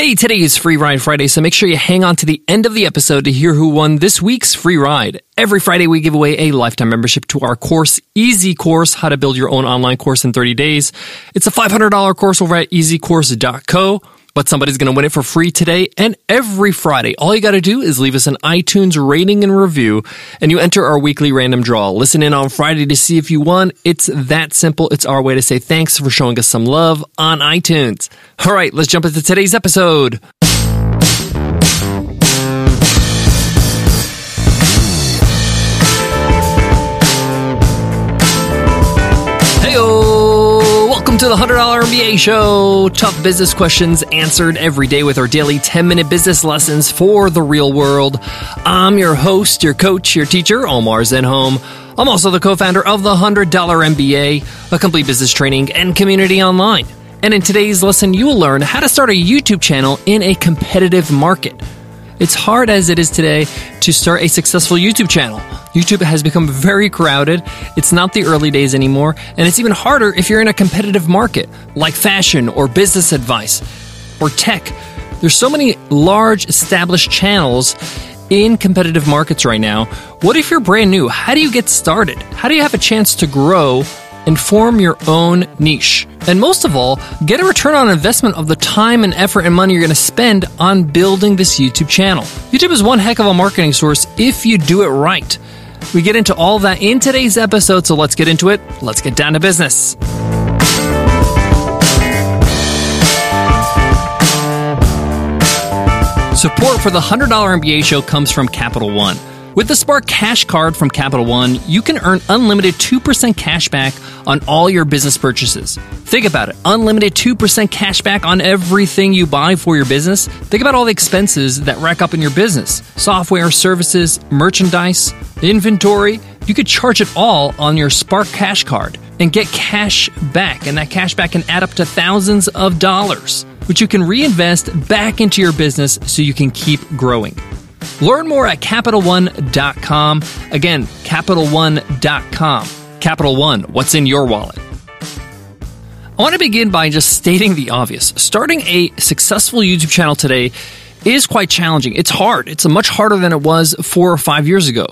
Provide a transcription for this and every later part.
Hey, today is Free Ride Friday, so make sure you hang on to the end of the episode to hear who won this week's free ride. Every Friday, we give away a lifetime membership to our course, Easy Course, How to Build Your Own Online Course in 30 Days. It's a $500 course over at easycourse.co but somebody's going to win it for free today and every Friday. All you got to do is leave us an iTunes rating and review, and you enter our weekly random draw. Listen in on Friday to see if you won. It's that simple. It's our way to say thanks for showing us some love on iTunes. All right, let's jump into today's episode. To the $100 MBA Show. Tough business questions answered every day with our daily 10 minute business lessons for the real world. I'm your host, your coach, your teacher, Omar Zenhom. I'm also the co founder of the $100 MBA, a complete business training and community online. And in today's lesson, you will learn how to start a YouTube channel in a competitive market. It's hard as it is today to start a successful YouTube channel. YouTube has become very crowded. It's not the early days anymore, and it's even harder if you're in a competitive market like fashion or business advice or tech. There's so many large established channels in competitive markets right now. What if you're brand new? How do you get started? How do you have a chance to grow and form your own niche. And most of all, get a return on investment of the time and effort and money you're going to spend on building this YouTube channel. YouTube is one heck of a marketing source if you do it right. We get into all that in today's episode, so let's get into it. Let's get down to business. Support for the $100 MBA show comes from Capital One. With the Spark Cash Card from Capital One, you can earn unlimited 2% cash back on all your business purchases. Think about it unlimited 2% cash back on everything you buy for your business. Think about all the expenses that rack up in your business software, services, merchandise, inventory. You could charge it all on your Spark Cash Card and get cash back, and that cash back can add up to thousands of dollars, which you can reinvest back into your business so you can keep growing. Learn more at CapitalOne.com. Again, CapitalOne.com. Capital One, what's in your wallet? I want to begin by just stating the obvious. Starting a successful YouTube channel today is quite challenging. It's hard. It's much harder than it was four or five years ago.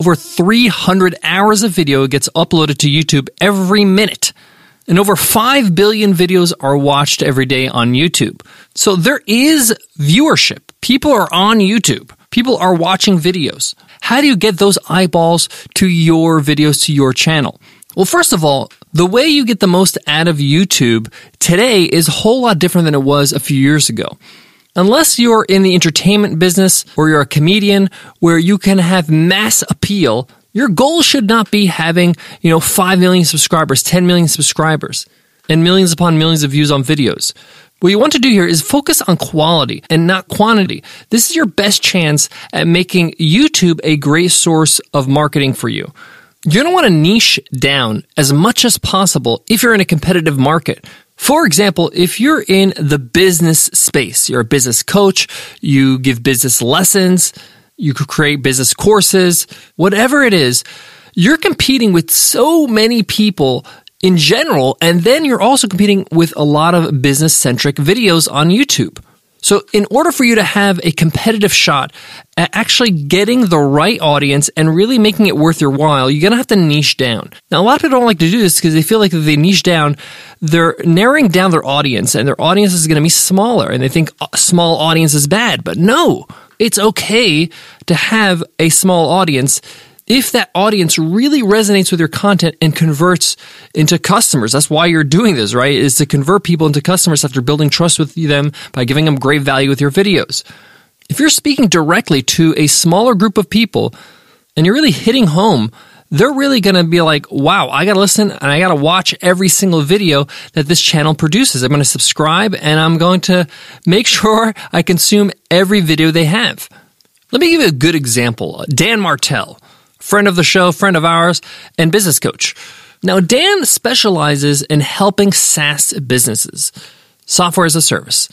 Over 300 hours of video gets uploaded to YouTube every minute. And over 5 billion videos are watched every day on YouTube. So there is viewership. People are on YouTube. People are watching videos. How do you get those eyeballs to your videos, to your channel? Well, first of all, the way you get the most out of YouTube today is a whole lot different than it was a few years ago. Unless you're in the entertainment business or you're a comedian where you can have mass appeal, your goal should not be having, you know, 5 million subscribers, 10 million subscribers, and millions upon millions of views on videos. What you want to do here is focus on quality and not quantity. This is your best chance at making YouTube a great source of marketing for you. You're going to want to niche down as much as possible if you're in a competitive market. For example, if you're in the business space, you're a business coach, you give business lessons, you could create business courses, whatever it is, you're competing with so many people in general. And then you're also competing with a lot of business centric videos on YouTube. So, in order for you to have a competitive shot at actually getting the right audience and really making it worth your while, you're going to have to niche down. Now, a lot of people don't like to do this because they feel like if they niche down, they're narrowing down their audience and their audience is going to be smaller and they think a small audience is bad. But no, it's okay to have a small audience if that audience really resonates with your content and converts into customers. That's why you're doing this, right? Is to convert people into customers after building trust with them by giving them great value with your videos. If you're speaking directly to a smaller group of people and you're really hitting home, they're really going to be like, wow, I got to listen and I got to watch every single video that this channel produces. I'm going to subscribe and I'm going to make sure I consume every video they have. Let me give you a good example. Dan Martell friend of the show, friend of ours, and business coach. Now, Dan specializes in helping SaaS businesses, software as a service.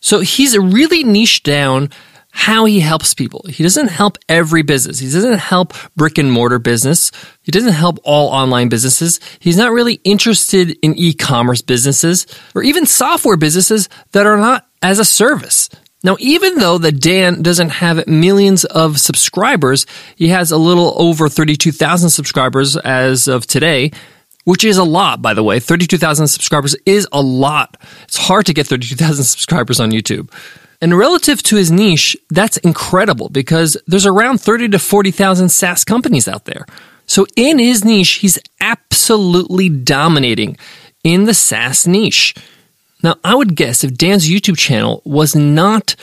So he's really niched down how he helps people. He doesn't help every business. He doesn't help brick and mortar business. He doesn't help all online businesses. He's not really interested in e-commerce businesses or even software businesses that are not as a service. Now, even though that Dan doesn't have millions of subscribers, he has a little over 32,000 subscribers as of today, which is a lot, by the way. 32,000 subscribers is a lot. It's hard to get 32,000 subscribers on YouTube. And relative to his niche, that's incredible because there's around 30 to 40,000 SaaS companies out there. So in his niche, he's absolutely dominating in the SaaS niche. Now, I would guess if Dan's YouTube channel was not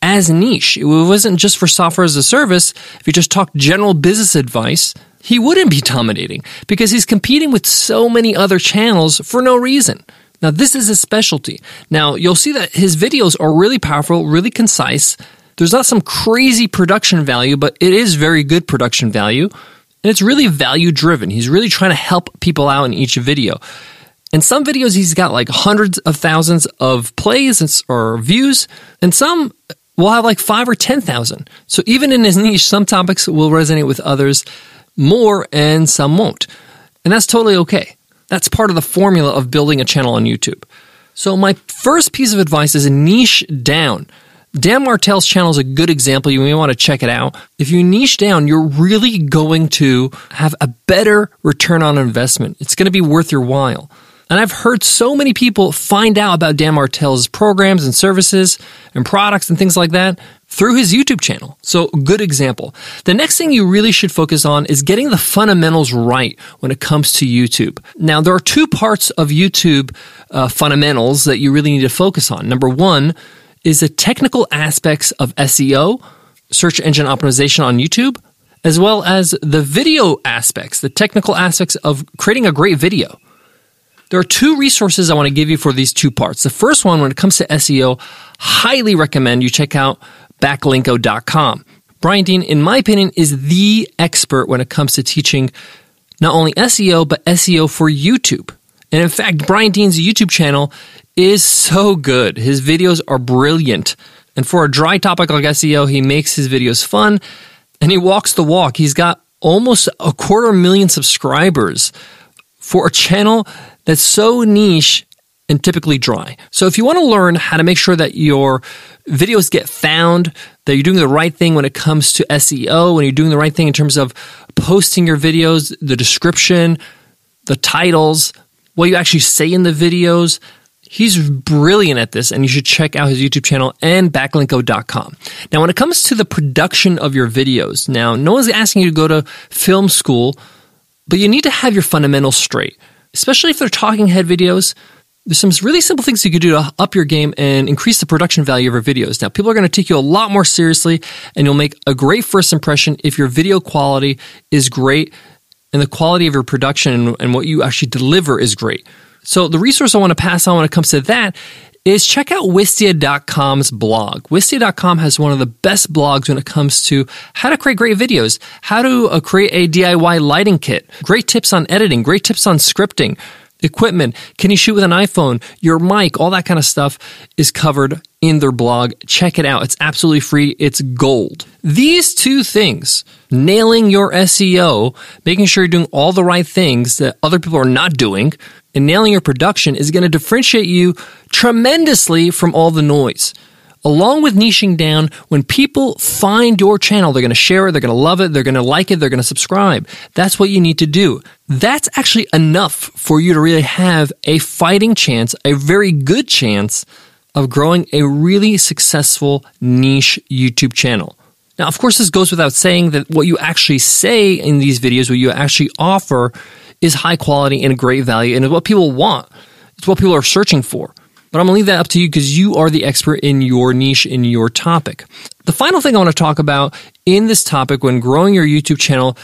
as niche, it wasn't just for software as a service, if you just talked general business advice, he wouldn't be dominating because he's competing with so many other channels for no reason. Now, this is his specialty. Now, you'll see that his videos are really powerful, really concise. There's not some crazy production value, but it is very good production value. And it's really value driven. He's really trying to help people out in each video. In some videos, he's got like hundreds of thousands of plays or views, and some will have like five or 10,000. So even in his niche, some topics will resonate with others more and some won't. And that's totally okay. That's part of the formula of building a channel on YouTube. So my first piece of advice is niche down. Dan Martell's channel is a good example. You may want to check it out. If you niche down, you're really going to have a better return on investment. It's going to be worth your while. And I've heard so many people find out about Dan Martell's programs and services and products and things like that through his YouTube channel. So, good example. The next thing you really should focus on is getting the fundamentals right when it comes to YouTube. Now, there are two parts of YouTube uh, fundamentals that you really need to focus on. Number one is the technical aspects of SEO, search engine optimization on YouTube, as well as the video aspects, the technical aspects of creating a great video. There are two resources I want to give you for these two parts. The first one, when it comes to SEO, highly recommend you check out backlinko.com. Brian Dean, in my opinion, is the expert when it comes to teaching not only SEO, but SEO for YouTube. And in fact, Brian Dean's YouTube channel is so good. His videos are brilliant. And for a dry topic like SEO, he makes his videos fun and he walks the walk. He's got almost a quarter million subscribers for a channel that's so niche and typically dry. So if you want to learn how to make sure that your videos get found, that you're doing the right thing when it comes to SEO, when you're doing the right thing in terms of posting your videos, the description, the titles, what you actually say in the videos, He's brilliant at this, and you should check out his YouTube channel and backlinko.com. Now, when it comes to the production of your videos, now, no one's asking you to go to film school, but you need to have your fundamentals straight especially if they're talking head videos. There's some really simple things you could do to up your game and increase the production value of your videos. Now, people are going to take you a lot more seriously, and you'll make a great first impression if your video quality is great and the quality of your production and what you actually deliver is great. So, the resource I want to pass on when it comes to that is check out Wistia.com's blog. Wistia.com has one of the best blogs when it comes to how to create great videos, how to uh, create a DIY lighting kit, great tips on editing, great tips on scripting, equipment. Can you shoot with an iPhone? Your mic, all that kind of stuff is covered in their blog. Check it out. It's absolutely free. It's gold. These two things, nailing your SEO, making sure you're doing all the right things that other people are not doing, and nailing your production is going to differentiate you tremendously from all the noise. Along with niching down, when people find your channel, they're going to share it, they're going to love it, they're going to like it, they're going to subscribe. That's what you need to do. That's actually enough for you to really have a fighting chance, a very good chance of growing a really successful niche YouTube channel. Now, of course, this goes without saying that what you actually say in these videos, what you actually offer, is high quality and great value and is what people want. It's what people are searching for. But I'm going to leave that up to you because you are the expert in your niche, in your topic. The final thing I want to talk about in this topic when growing your YouTube channel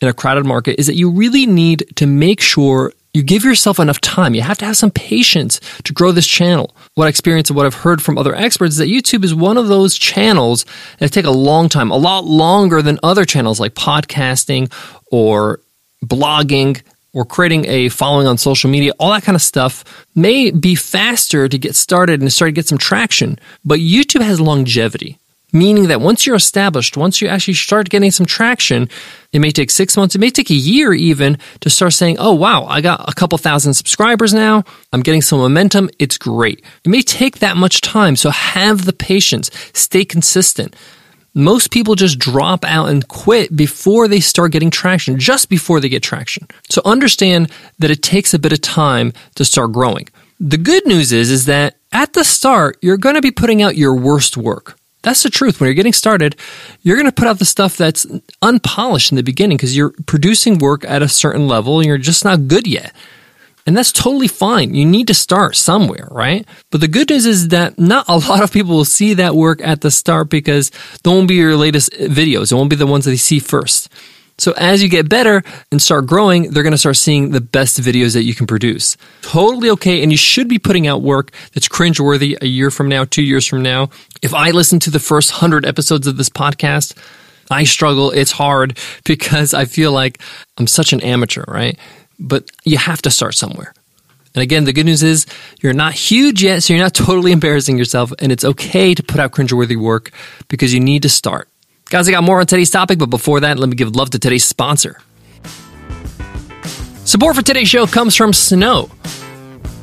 in a crowded market is that you really need to make sure you give yourself enough time. You have to have some patience to grow this channel. What I experience and what I've heard from other experts is that YouTube is one of those channels that take a long time, a lot longer than other channels like podcasting or blogging or creating a following on social media, all that kind of stuff may be faster to get started and start to get some traction, but YouTube has longevity. meaning that once you're established, once you actually start getting some traction, it may take six months, it may take a year even to start saying, oh, wow, I got a couple thousand subscribers now. I'm getting some momentum. It's great. It may take that much time. So have the patience, stay consistent. Most people just drop out and quit before they start getting traction, just before they get traction. So understand that it takes a bit of time to start growing. The good news is, is that at the start, you're going to be putting out your worst work. That's the truth. When you're getting started, you're going to put out the stuff that's unpolished in the beginning because you're producing work at a certain level and you're just not good yet. And that's totally fine. You need to start somewhere, right? But the good news is that not a lot of people will see that work at the start because they won't be your latest videos. It won't be the ones that they see first. So as you get better and start growing, they're going to start seeing the best videos that you can produce. Totally okay. And you should be putting out work that's cringeworthy a year from now, two years from now. If I listen to the first hundred episodes of this podcast, I struggle. It's hard because I feel like I'm such an amateur, right? But you have to start somewhere. And again, the good news is you're not huge yet, so you're not totally embarrassing yourself, and it's okay to put out cringeworthy work because you need to start. Guys, I got more on today's topic, but before that, let me give love to today's sponsor. Support for today's show comes from Snowe.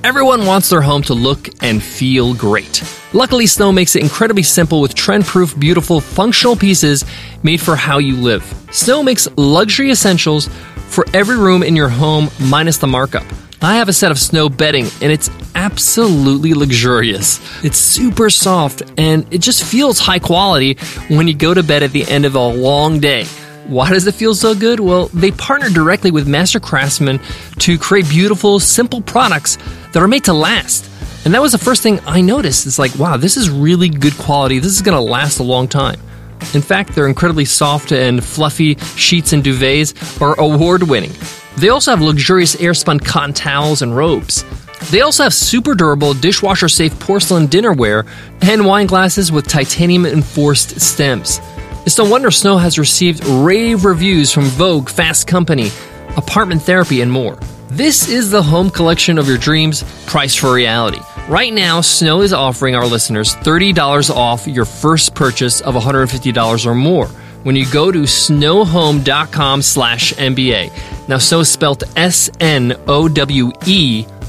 Everyone wants their home to look and feel great. Luckily, Snowe makes it incredibly simple with trend proof, beautiful, functional pieces made for how you live. Snowe makes luxury essentials for every room in your home, minus the markup. I have a set of Snowe bedding and it's absolutely luxurious. It's super soft and it just feels high quality when you go to bed at the end of a long day. Why does it feel so good? Well, they partner directly with master craftsmen to create beautiful, simple products that are made to last. And that was the first thing I noticed. It's like, wow, this is really good quality. This is going to last a long time. In fact, their incredibly soft and fluffy sheets and duvets are award winning. They also have luxurious airspun cotton towels and robes. They also have super durable, dishwasher safe porcelain dinnerware and wine glasses with titanium enforced stems. It's no wonder Snowe has received rave reviews from Vogue, Fast Company, Apartment Therapy, and more. This is the home collection of your dreams, priced for reality. Right now, Snowe is offering our listeners $30 off your first purchase of $150 or more when you go to snowehome.com slash MBA. Now, Snowe is spelled S-N-O-W-E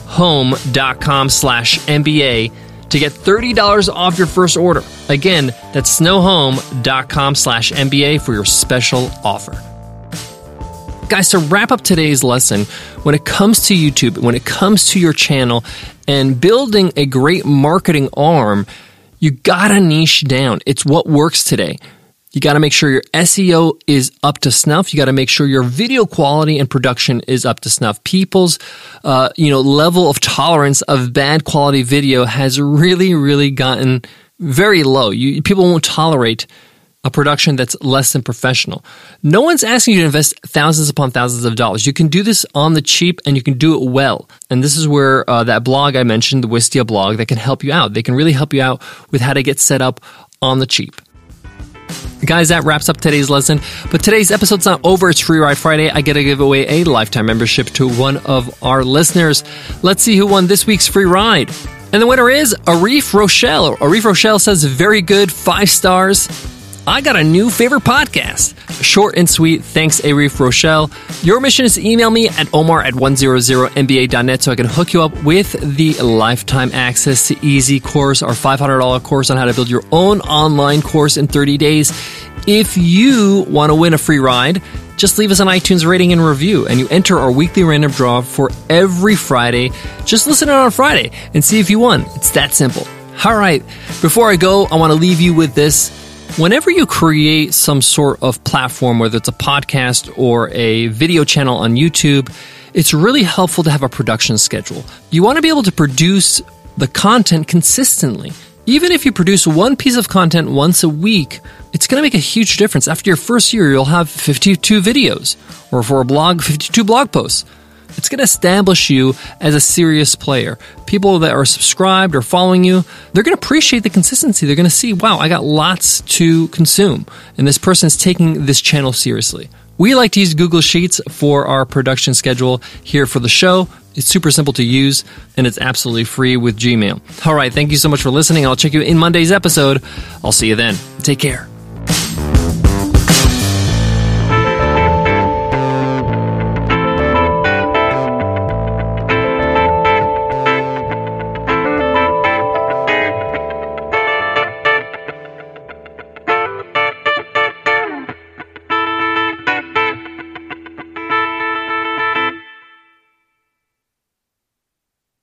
home.com slash MBA to get $30 off your first order. Again, that's snowehome.com slash MBA for your special offer. Guys, to wrap up today's lesson, when it comes to YouTube, when it comes to your channel and building a great marketing arm, you gotta niche down. It's what works today. You got to make sure your SEO is up to snuff. You got to make sure your video quality and production is up to snuff. People's, uh, you know, level of tolerance of bad quality video has really, really gotten very low. You, people won't tolerate a production that's less than professional. No one's asking you to invest thousands upon thousands of dollars. You can do this on the cheap and you can do it well. And this is where uh, that blog I mentioned, the Wistia blog, that can help you out. They can really help you out with how to get set up on the cheap. Guys, that wraps up today's lesson. But today's episode's not over. It's Free Ride Friday. I get to give away a lifetime membership to one of our listeners. Let's see who won this week's free ride. And the winner is Arif Rochelle. Arif Rochelle says, very good, five stars. I got a new favorite podcast. Short and sweet. Thanks, Arif Rochelle. Your mission is to email me at omar at 100mba.net so I can hook you up with the lifetime access to Easy Course, our $500 course on how to build your own online course in 30 days. If you want to win a free ride, just leave us an iTunes rating and review, and you enter our weekly random draw for every Friday. Just listen in on Friday and see if you won. It's that simple. All right, before I go, I want to leave you with this. Whenever you create some sort of platform, whether it's a podcast or a video channel on YouTube, it's really helpful to have a production schedule. You want to be able to produce the content consistently. Even if you produce one piece of content once a week, it's going to make a huge difference. After your first year, you'll have 52 videos, or for a blog, 52 blog posts. It's going to establish you as a serious player. People that are subscribed or following you, they're going to appreciate the consistency. They're going to see, wow, I got lots to consume, and this person is taking this channel seriously. We like to use Google Sheets for our production schedule here for the show. It's super simple to use, and it's absolutely free with Gmail. All right, thank you so much for listening. I'll check you in Monday's episode. I'll see you then. Take care.